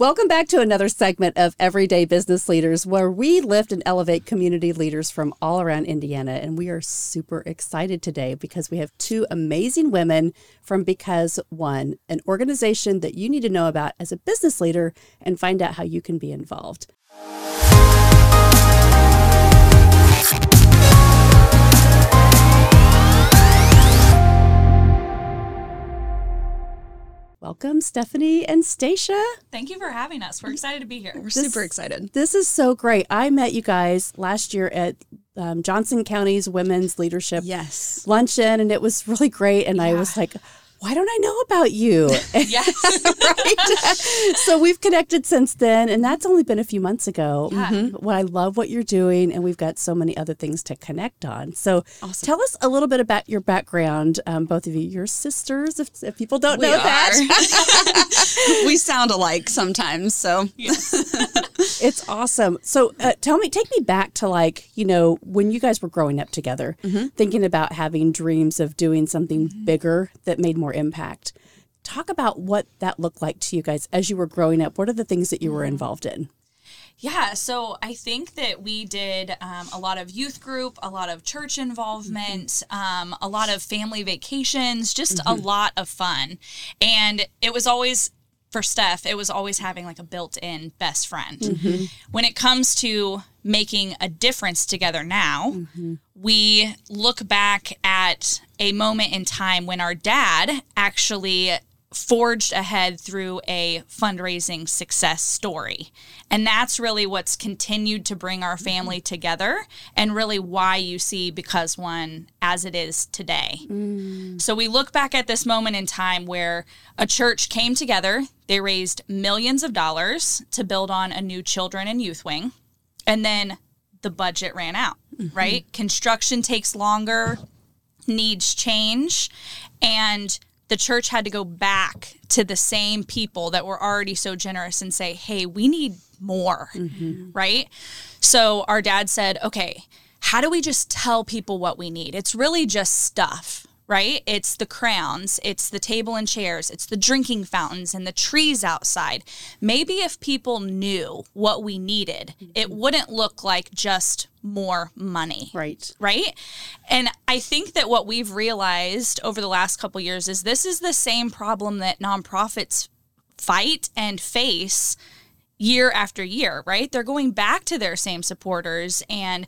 Welcome back to another segment of Everyday Business Leaders, where we lift and elevate community leaders from all around Indiana. And we are super excited today because we have two amazing women from Because One, an organization that you need to know about as a business leader and find out how you can be involved. Welcome, Stefany and Stacia. Thank you for having us. We're excited to be here. We're this, super excited. This is so great. I met you guys last year at um, Johnson County's Women's Leadership yes. Luncheon, and it was really great. And yeah. I was like, why don't I know about you? yes. right. so we've connected since then, and that's only been a few months ago. Yeah. Mm-hmm. Well, I love what you're doing, and we've got so many other things to connect on. So awesome. tell us a little bit about your background, um, both of you. You're sisters, if, if people don't we know are. that. we sound alike sometimes, so. it's awesome. So uh, tell me, take me back to like, you know, when you guys were growing up together, mm-hmm. thinking about having dreams of doing something mm-hmm. bigger that made more impact. Talk about what that looked like to you guys as you were growing up. What are the things that you were mm-hmm. involved in? Yeah, so I think that we did um, a lot of youth group, a lot of church involvement, mm-hmm. um, a lot of family vacations, just mm-hmm. a lot of fun. And it was always for Steph, it was always having like a built in best friend. Mm-hmm. When it comes to making a difference together now, mm-hmm. we look back at a moment in time when our dad actually forged ahead through a fundraising success story. And that's really what's continued to bring our family together and really why you see Because One as it is today. Mm. So we look back at this moment in time where a church came together, they raised millions of dollars to build on a new children and youth wing, and then the budget ran out, mm-hmm. right? Construction takes longer, needs change, and the church had to go back to the same people that were already so generous and say, hey, we need more, mm-hmm. right? So our dad said, okay, how do we just tell people what we need? It's really just stuff right? It's the crowns, it's the table and chairs, it's the drinking fountains and the trees outside. Maybe if people knew what we needed, it mm-hmm. wouldn't look like just more money. Right. Right? And I think that what we've realized over the last couple years is this is the same problem that nonprofits fight and face year after year, right? They're going back to their same supporters and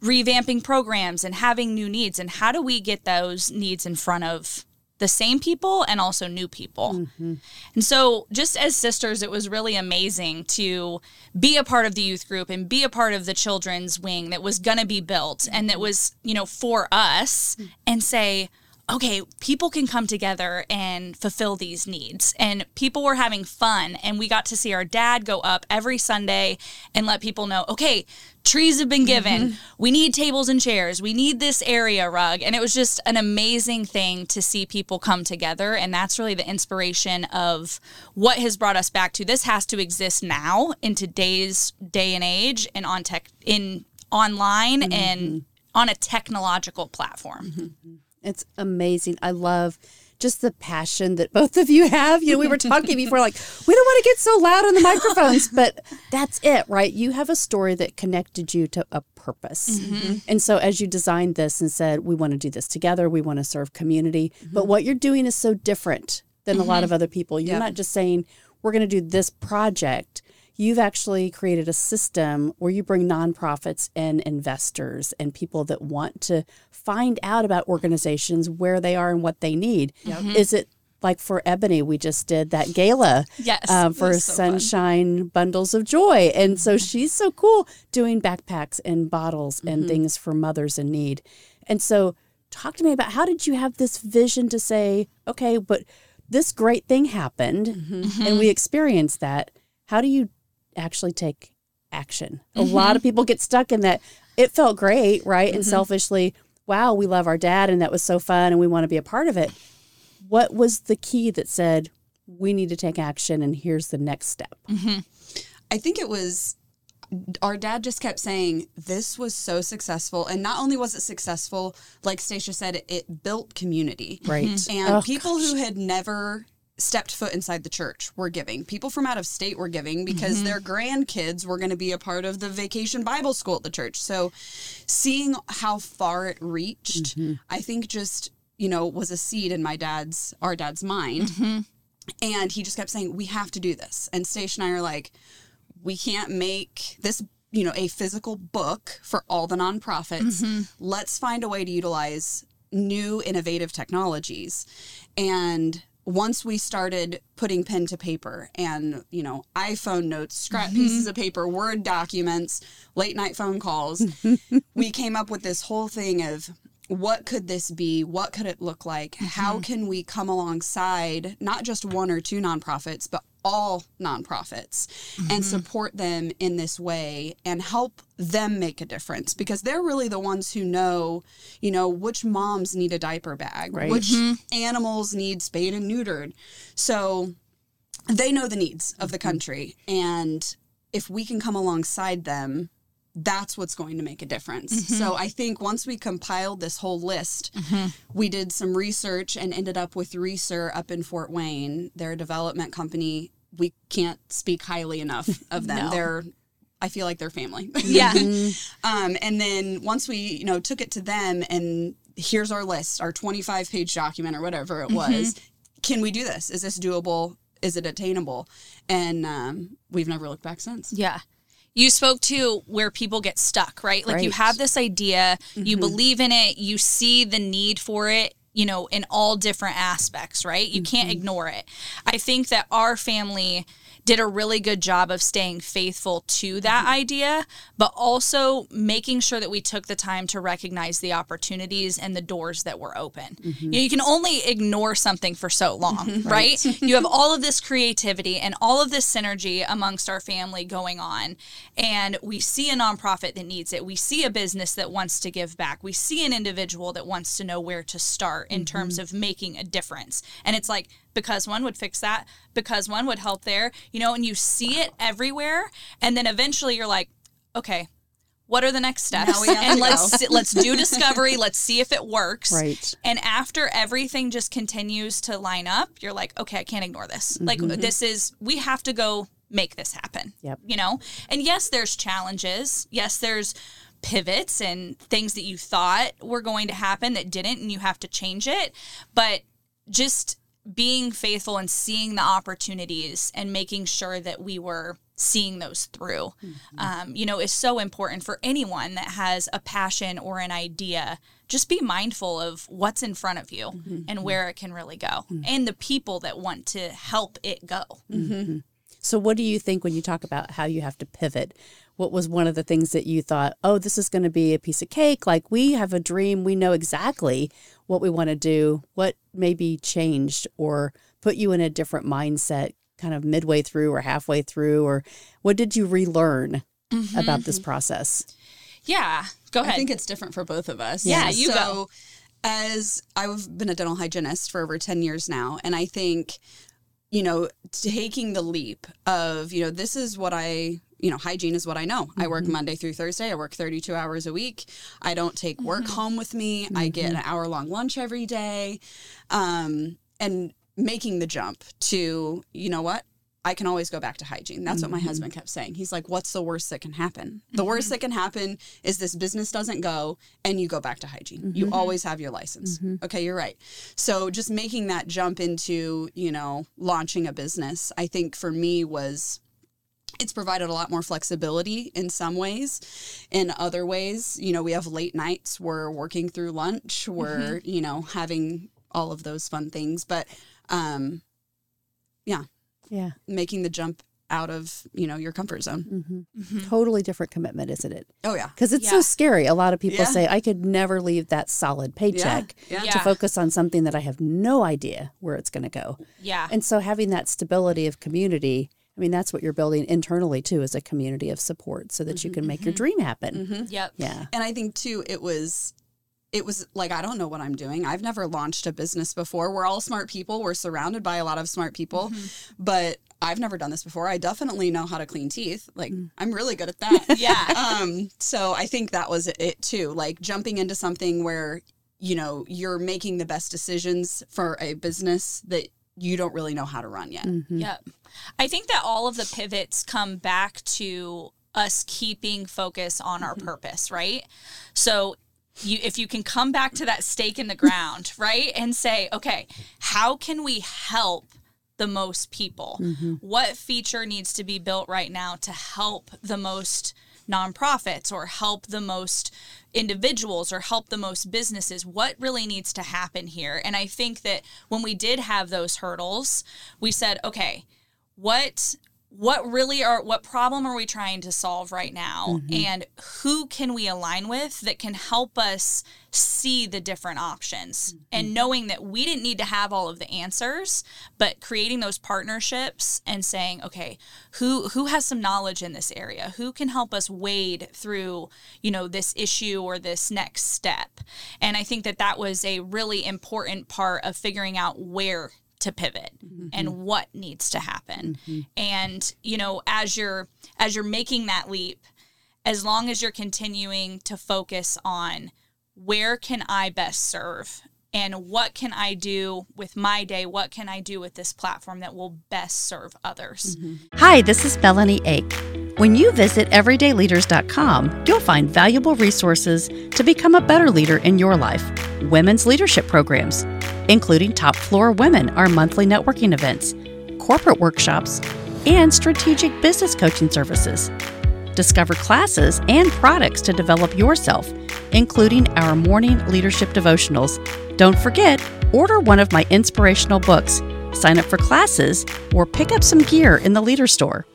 revamping programs and having new needs. And how do we get those needs in front of the same people and also new people. Mm-hmm. And so, just as sisters, it was really amazing to be a part of the youth group and be a part of the children's wing that was going to be built and that was, you know, for us mm. and say, okay, people can come together and fulfill these needs. And people were having fun. And we got to see our dad go up every Sunday and let people know, okay, trees have been given. Mm-hmm. We need tables and chairs. We need this area rug. And it was just an amazing thing to see people come together. And that's really the inspiration of what has brought us back to this has to exist now in today's day and age and on tech in online mm-hmm. and on a technological platform. Mm-hmm. It's amazing. I love just the passion that both of you have. You know, we were talking before, like, we don't want to get so loud on the microphones, but that's it, right? You have a story that connected you to a purpose. Mm-hmm. And so, as you designed this and said, we want to do this together, we want to serve community, mm-hmm. but what you're doing is so different than mm-hmm. a lot of other people. You're yep. not just saying, we're going to do this project you've actually created a system where you bring nonprofits and investors and people that want to find out about organizations where they are and what they need. Yep. Mm-hmm. Is it like for Ebony, we just did that gala yes, uh, for so Sunshine fun. Bundles of Joy. And so mm-hmm. she's so cool doing backpacks and bottles and mm-hmm. things for mothers in need. And so, talk to me about how did you have this vision to say, okay, but this great thing happened mm-hmm. and we experienced that. How do you actually take action. Mm-hmm. A lot of people get stuck in that. It felt great, right? Mm-hmm. And selfishly, wow, we love our dad and that was so fun and we want to be a part of it. What was the key that said, we need to take action and here's the next step? Mm-hmm. I think it was our dad just kept saying this was so successful and not only was it successful like stacia said it, it built community right and oh, people gosh. who had never stepped foot inside the church were giving. People from out of state were giving because mm-hmm. their grandkids were going to be a part of the vacation Bible school at the church. So seeing how far it reached, mm-hmm. I think just, you know, was a seed in my dad's, our dad's mind. Mm-hmm. And he just kept saying, we have to do this. And Stacia and I are like, we can't make this you know a physical book for all the nonprofits let's find a way to utilize new innovative technologies and once we started putting pen to paper and you know iphone notes scrap mm-hmm. pieces of paper word documents late night phone calls we came up with this whole thing of what could this be? What could it look like? How mm-hmm. can we come alongside not just one or two nonprofits, but all nonprofits and mm-hmm. support them in this way and help them make a difference because they're really the ones who know, you know, which moms need a diaper bag, Right. which mm-hmm. animals need spayed and neutered. So they know the needs of the mm-hmm. country and if we can come alongside them that's what's going to make a difference. So I think once we compiled this whole list, we did some research and ended up with Reser up in Fort Wayne. They're a development company. We can't speak highly enough of them. No. They're I feel like they're family. Yeah. Um, and then once we, you know, took it to them and here's our list, our 25 page document or whatever it was. Can we do this? Is this doable? Is it attainable? And um, we've never looked back since. Yeah. You spoke to where people get stuck, right? Like you have this idea, you believe in it, you see the need for it, you know, in all different aspects, right? You can't mm-hmm. ignore it. I think that our family did a really good job of staying faithful to that mm-hmm. idea, but also making sure that we took the time to recognize the opportunities and the doors that were open. You, know, you can only ignore something for so long, right? you have all of this creativity and all of this synergy amongst our family going on, and we see a nonprofit that needs it. We see a business that wants to give back. We see an individual that wants to know where to start in terms mm-hmm. of making a difference. And it's like, because one would fix that, because one would help there, you know, and you see it everywhere. And then eventually you're like, okay, what are the next steps? Now we have and to let's let's do discovery. Let's see if it works. Right. And after everything just continues to line up, you're like, okay, I can't ignore this. Like mm-hmm. this is we have to go make this happen. Yep. You know? And yes, there's challenges. Yes, there's pivots and things that you thought were going to happen that didn't and you have to change it. But just being faithful and seeing the opportunities and making sure that we were seeing those through, mm-hmm. um, you know, is so important for anyone that has a passion or an idea. Just be mindful of what's in front of you mm-hmm. and where it can really go mm-hmm. and the people that want to help it go. So, what do you think when you talk about how you have to pivot? What was one of the things that you thought, oh, this is going to be a piece of cake? Like, we have a dream, we know exactly what we want to do. What maybe changed or put you in a different mindset kind of midway through or halfway through? Or what did you relearn mm-hmm, about this mm-hmm. process? Yeah, go ahead. I think it's different for both of us. Yeah, you so, go. As I've been a dental hygienist for over 10 years now, and I think, you know, taking the leap of, you know, this is what I, you know, hygiene is what I know. I work mm-hmm. Monday through Thursday. I work 32 hours a week. I don't take work mm-hmm. home with me. I get mm-hmm. an hour long lunch every day. Um, and making the jump to, you know what? I can always go back to hygiene. That's what my husband kept saying. He's like, What's the worst that can happen? The worst that can happen is this business doesn't go and you go back to hygiene. You always have your license. Okay, you're right. So just making that jump into, you know, launching a business, I think for me was it's provided a lot more flexibility in some ways. In other ways, you know, we have late nights, we're working through lunch, mm-hmm. we're, you know, having all of those fun things. But um yeah, Yeah. making the jump out of, you know, your comfort zone. Mm-hmm. Mm-hmm. Totally different commitment, isn't it? Oh yeah. Because it's Yeah. so scary. A lot of people Yeah. say, I could never leave that solid paycheck Yeah. to Yeah. focus on something that I have no idea where it's going to go. yeah. And so having that stability of community, I mean, that's what you're building internally too, is a community of support so that you mm-hmm, can make your mm-hmm. dream happen. Mm-hmm. Yep. Yeah. And I think too, it was, it was like I don't know what I'm doing. I've never launched a business before. We're all smart people. We're surrounded by a lot of smart people, but I've never done this before. I definitely know how to clean teeth. Like mm. I'm really good at that. Yeah. um. So I think that was it too. Like jumping into something where you know you're making the best decisions for a business that you don't really know how to run yet. Mm-hmm. Yep. I think that all of the pivots come back to us keeping focus on our mm-hmm. purpose, right? So you if you can come back to that stake in the ground, right? And say, okay, how can we help the most people? Mm-hmm. What feature needs to be built right now to help the most nonprofits or help the most individuals or help the most businesses what really needs to happen here? And i think that when we did have those hurdles we said okay what what really are what problem are we trying to solve right now? Mm-hmm. And who can we align with that can help us see the different options? Mm-hmm. And knowing that we didn't need to have all of the answers but creating those partnerships and saying okay who who has some knowledge in this area? Who can help us wade through you know this issue or this next step? And i think that that was a really important part of figuring out where to pivot mm-hmm. and what needs to happen. Mm-hmm. And you know as you're as you're making that leap as long as you're continuing to focus on where can i best serve and what can i do with my day what can i do with this platform that will best serve others. Mm-hmm. Hi, this is Melahni Ake. When you visit everydayleaders.com, you'll find valuable resources to become a better leader in your life. Women's leadership programs, including Top Floor Women, our monthly networking events, corporate workshops, and strategic business coaching services. Discover classes and products to develop yourself, including our morning leadership devotionals. Don't forget, order one of my inspirational books, sign up for classes, or pick up some gear in the Leader Store.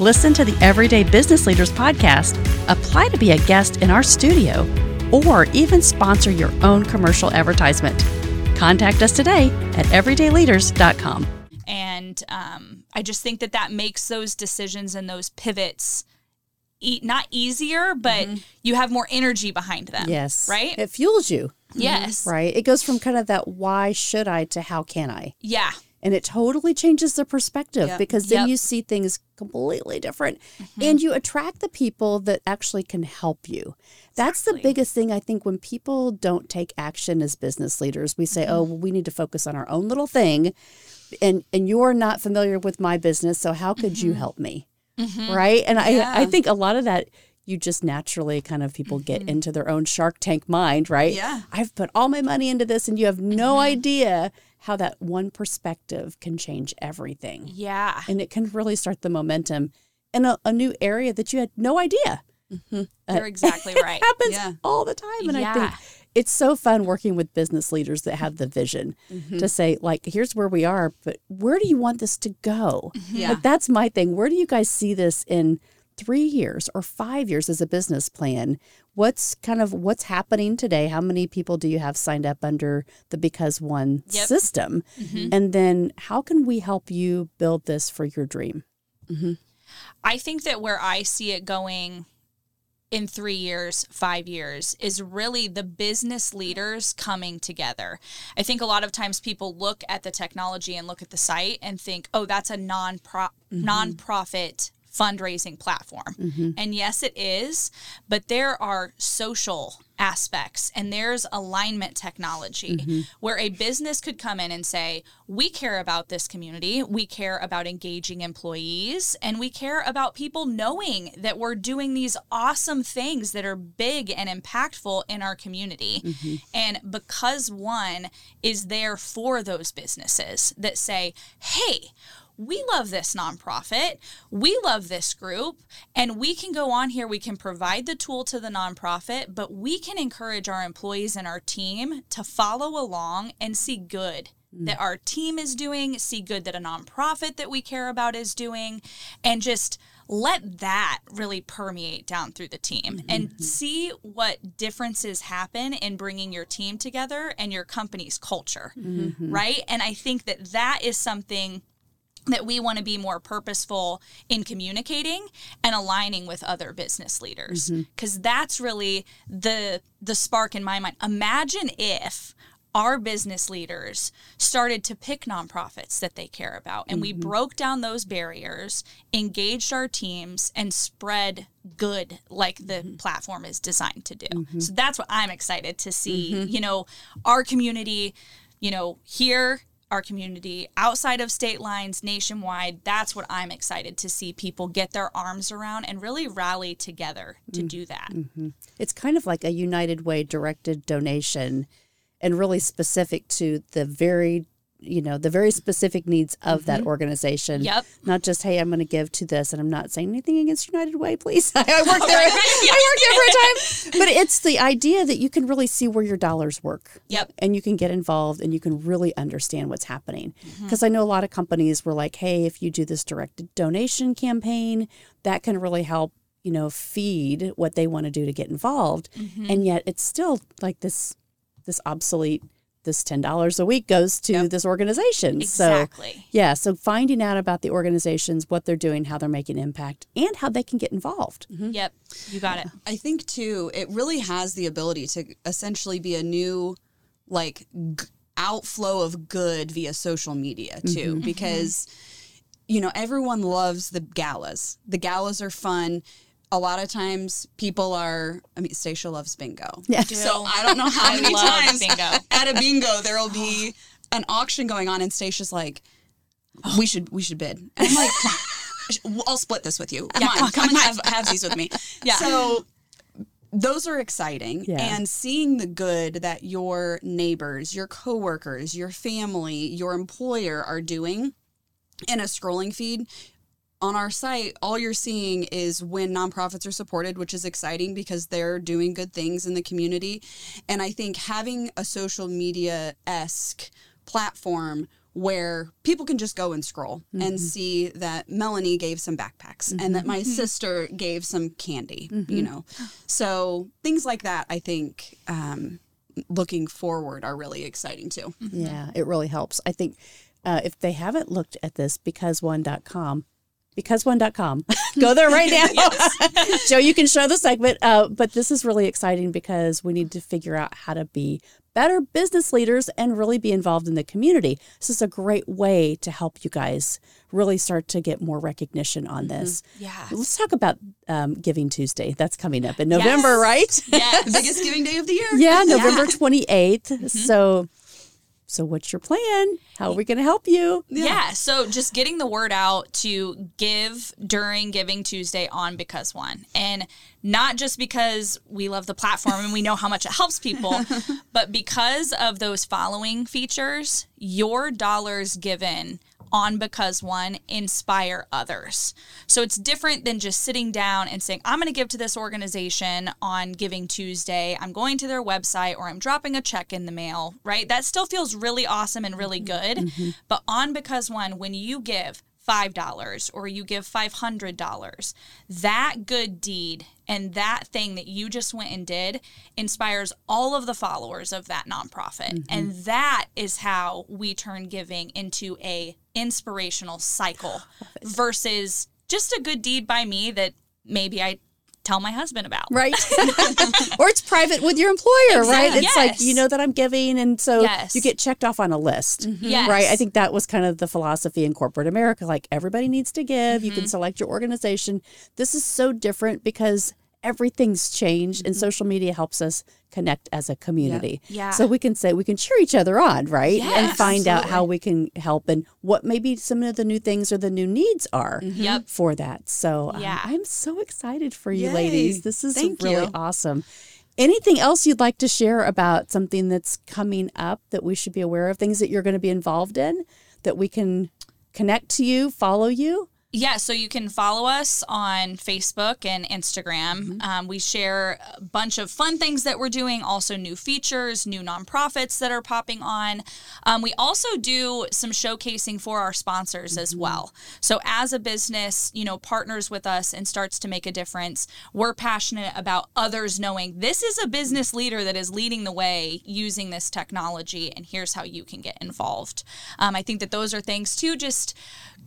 Listen to the Everyday Business Leaders podcast, apply to be a guest in our studio, or even sponsor your own commercial advertisement. Contact us today at everydayleaders.com. and um, i just think that that makes those decisions and those pivots e- not easier but you have more energy behind them Yes. right It fuels you, yes right? It goes from kind of that why should I to how can I? yeah And it totally changes the perspective Yep. because then Yep. you see things completely different mm-hmm. and you attract the people that actually can help you. That's the biggest thing I think when people don't take action as business leaders. We say, "Oh, mm-hmm. well, we need to focus on our own little thing." And and you're not familiar with my business, so how could you mm-hmm. help me? Right? And I I think a lot of that you just naturally kind of people get into their own shark tank mind, right? Yeah. I've put all my money into this and you have no idea how that one perspective can change everything. yeah And it can really start the momentum in a, a new area that you had no idea. Mm-hmm. Uh, you're exactly right It happens Yeah. all the time. And I think it's so fun working with business leaders that have the vision mm-hmm. to say, like, here's where we are, but where do you want this to go? Mm-hmm. Yeah. Like, that's my thing. Where do you guys see this in three years or five years as a business plan? What's kind of what's happening today? How many people do you have signed up under the Because One Yep. system? Mm-hmm. And then how can we help you build this for your dream? Mm-hmm. I think that where I see it going in three years, five years, is really the business leaders coming together. I think a lot of times people look at the technology and look at the site and think, oh, that's a non mm-hmm. nonprofit fundraising platform. Mm-hmm. And yes, it is, but there are social aspects and there's alignment technology mm-hmm. where a business could come in and say, We care about this community, we care about engaging employees, and we care about people knowing that we're doing these awesome things that are big and impactful in our community. Mm-hmm. And because one is there for those businesses that say, Hey, we love this nonprofit. We love this group. And we can go on here. We can provide the tool to the nonprofit, but we can encourage our employees and our team to follow along and see good mm. that our team is doing, see good that a nonprofit that we care about is doing, and just let that really permeate down through the team mm-hmm. and see what differences happen in bringing your team together and your company's culture. Mm-hmm. Right. And I think that that is something that we want to be more purposeful in communicating and aligning with other business leaders. Mm-hmm. Because that's really the the spark in my mind. Imagine if our business leaders started to pick nonprofits that they care about and we mm-hmm. broke down those barriers engaged our teams and spread good like the mm-hmm. platform is designed to do. So that's what i'm excited to see. You know our community you know here our community outside of state lines, nationwide. That's what I'm excited to see people get their arms around and really rally together to mm. do that. Mm-hmm. It's kind of like a United Way directed donation and really specific to the very you know the very specific needs of that mm-hmm. organization. Yep. not just hey i'm going to give to this and i'm not saying anything against united way please. I work oh, there. i work there for a time. But it's the idea that you can really see where your dollars work. Yep. and you can get involved and you can really understand what's happening. Mm-hmm. Because i know a lot of companies were like hey if you do this directed donation campaign that can really help you know feed what they want to do to get involved. Mm-hmm. And yet it's still like this this obsolete this $10 a week goes to this organization so Exactly. yeah so finding out about the organizations what they're doing how they're making impact and how they can get involved mm-hmm. Yep. You got it. I think too, it really has the ability to essentially be a new, like, g- outflow of good via social media too, mm-hmm. Mm-hmm. because you know everyone loves the galas. The galas are fun. A lot of times, people are. I mean, Stacia loves bingo. Yeah. So I don't know how I many times bingo. at a bingo there will be an auction going on, and Stacia's like, "We should, we should bid." And I'm like. I'll split this with you. Come on, come, and have, have these with me. Yeah. So those are exciting Yeah. and seeing the good that your neighbors your coworkers your family your employer are doing in a scrolling feed on our site all you're seeing is when nonprofits are supported which is exciting because they're doing good things in the community and i think having a social media-esque platform where people can just go and scroll and see that Melahni gave some backpacks and that my sister gave some candy, you know. So things like that, I think, um, looking forward, are really exciting too. Yeah, it really helps. I think uh, if they haven't looked at this, becauseone.com, becauseone.com, go there right now. Joe, you can show the segment. Uh, but this is really exciting because we need to figure out how to be better business leaders and really be involved in the community. This is a great way to help you guys really start to get more recognition on this. Yeah. Let's talk about um, Giving Tuesday. That's coming up in November, Yes. right? Yes. The biggest giving day of the year. Yeah, November 28th. So so what's your plan? How are we going to help you? Yeah. So just getting the word out to give during Giving Tuesday on Because One. And not just because we love the platform and we know how much it helps people, but because of those following features, your dollars given on Because One inspire others. So it's different than just sitting down and saying, I'm going to give to this organization on Giving Tuesday. I'm going to their website or I'm dropping a check in the mail, right? That still feels really awesome and really mm-hmm. good. Mm-hmm. But on Because One, when you give, $5 or you give $500, that good deed and that thing that you just went and did inspires all of the followers of that nonprofit. Mm-hmm. And that is how we turn giving into a inspirational cycle versus just a good deed by me that maybe I tell my husband about. Right. or it's private with your employer, right? Exactly. It's like, you know that I'm giving. And so Yes. you get checked off on a list. Mm-hmm. Yes. Right. I think that was kind of the philosophy in corporate America. Like everybody needs to give. You can mm-hmm. select your organization. This is so different because everything's changed and social media helps us connect as a community. Yeah. So we can say we can cheer each other on, right? Yes, and Yes, find out how we can help and what maybe some of the new things or the new needs are Yep. for that. So um, Yeah. I'm so excited for you Yay. ladies. This is Thank really you. awesome. Anything else you'd like to share about something that's coming up that we should be aware of? Things that you're going to be involved in that we can connect to you, follow you? Yeah, so you can follow us on Facebook and Instagram. Um, we share a bunch of fun things that we're doing, also new features, new nonprofits that are popping on. Um, we also do some showcasing for our sponsors as well. So as a business, you know, partners with us and starts to make a difference, we're passionate about others knowing this is a business leader that is leading the way using this technology, and here's how you can get involved. Um, I think that those are things too, just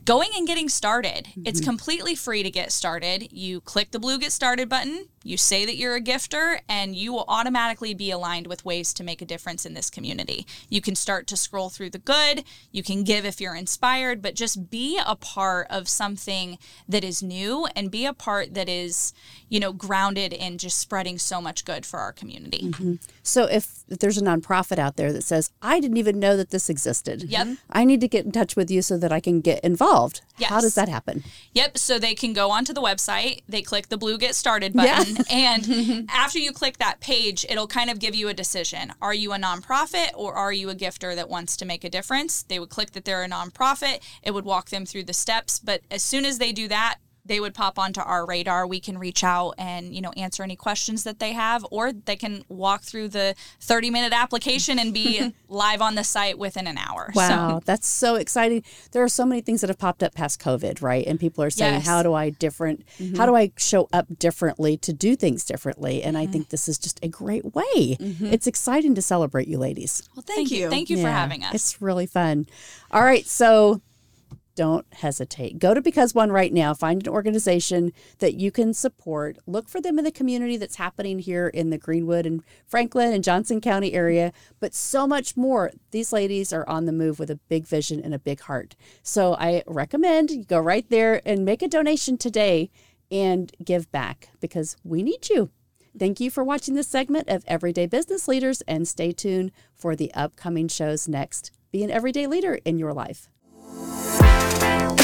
going and getting started. It's mm-hmm. completely free to get started. You click the blue get started button, You say that you're a gifter, and you will automatically be aligned with ways to make a difference in this community. You can start to scroll through the good, you can give if you're inspired, but just be a part of something that is new and be a part that is, you know, grounded in just spreading so much good for our community. Mm-hmm. So if, if there's a nonprofit out there that says, I didn't even know that this existed. Yep. I need to get in touch with you so that I can get involved. How does that happen? Yep. So they can go onto the website, they click the blue get started button, and after you click that page, it'll kind of give you a decision. Are you a nonprofit or are you a gifter that wants to make a difference? They would click that they're a nonprofit, it would walk them through the steps. But as soon as they do that, they would pop onto our radar. We can reach out and you know answer any questions that they have, or they can walk through the 30 minute application and be live on the site within an hour. Wow, that's so exciting. There are so many things that have popped up past COVID, right? And people are saying, Yes. how do I different how mm-hmm. do I show up differently to do things differently? And I mm-hmm. think this is just a great way. Mm-hmm. It's exciting to celebrate you ladies. Well, thank, you. Thank you for having us. It's really fun. All right, so don't hesitate. Go to Because One right now. Find an organization that you can support. Look for them in the community that's happening here in the Greenwood and Franklin and Johnson County area, but so much more. These ladies are on the move with a big vision and a big heart. So I recommend you go right there and make a donation today and give back because we need you. Thank you for watching this segment of Everyday Business Leaders and stay tuned for the upcoming shows next. Be an everyday leader in your life. Música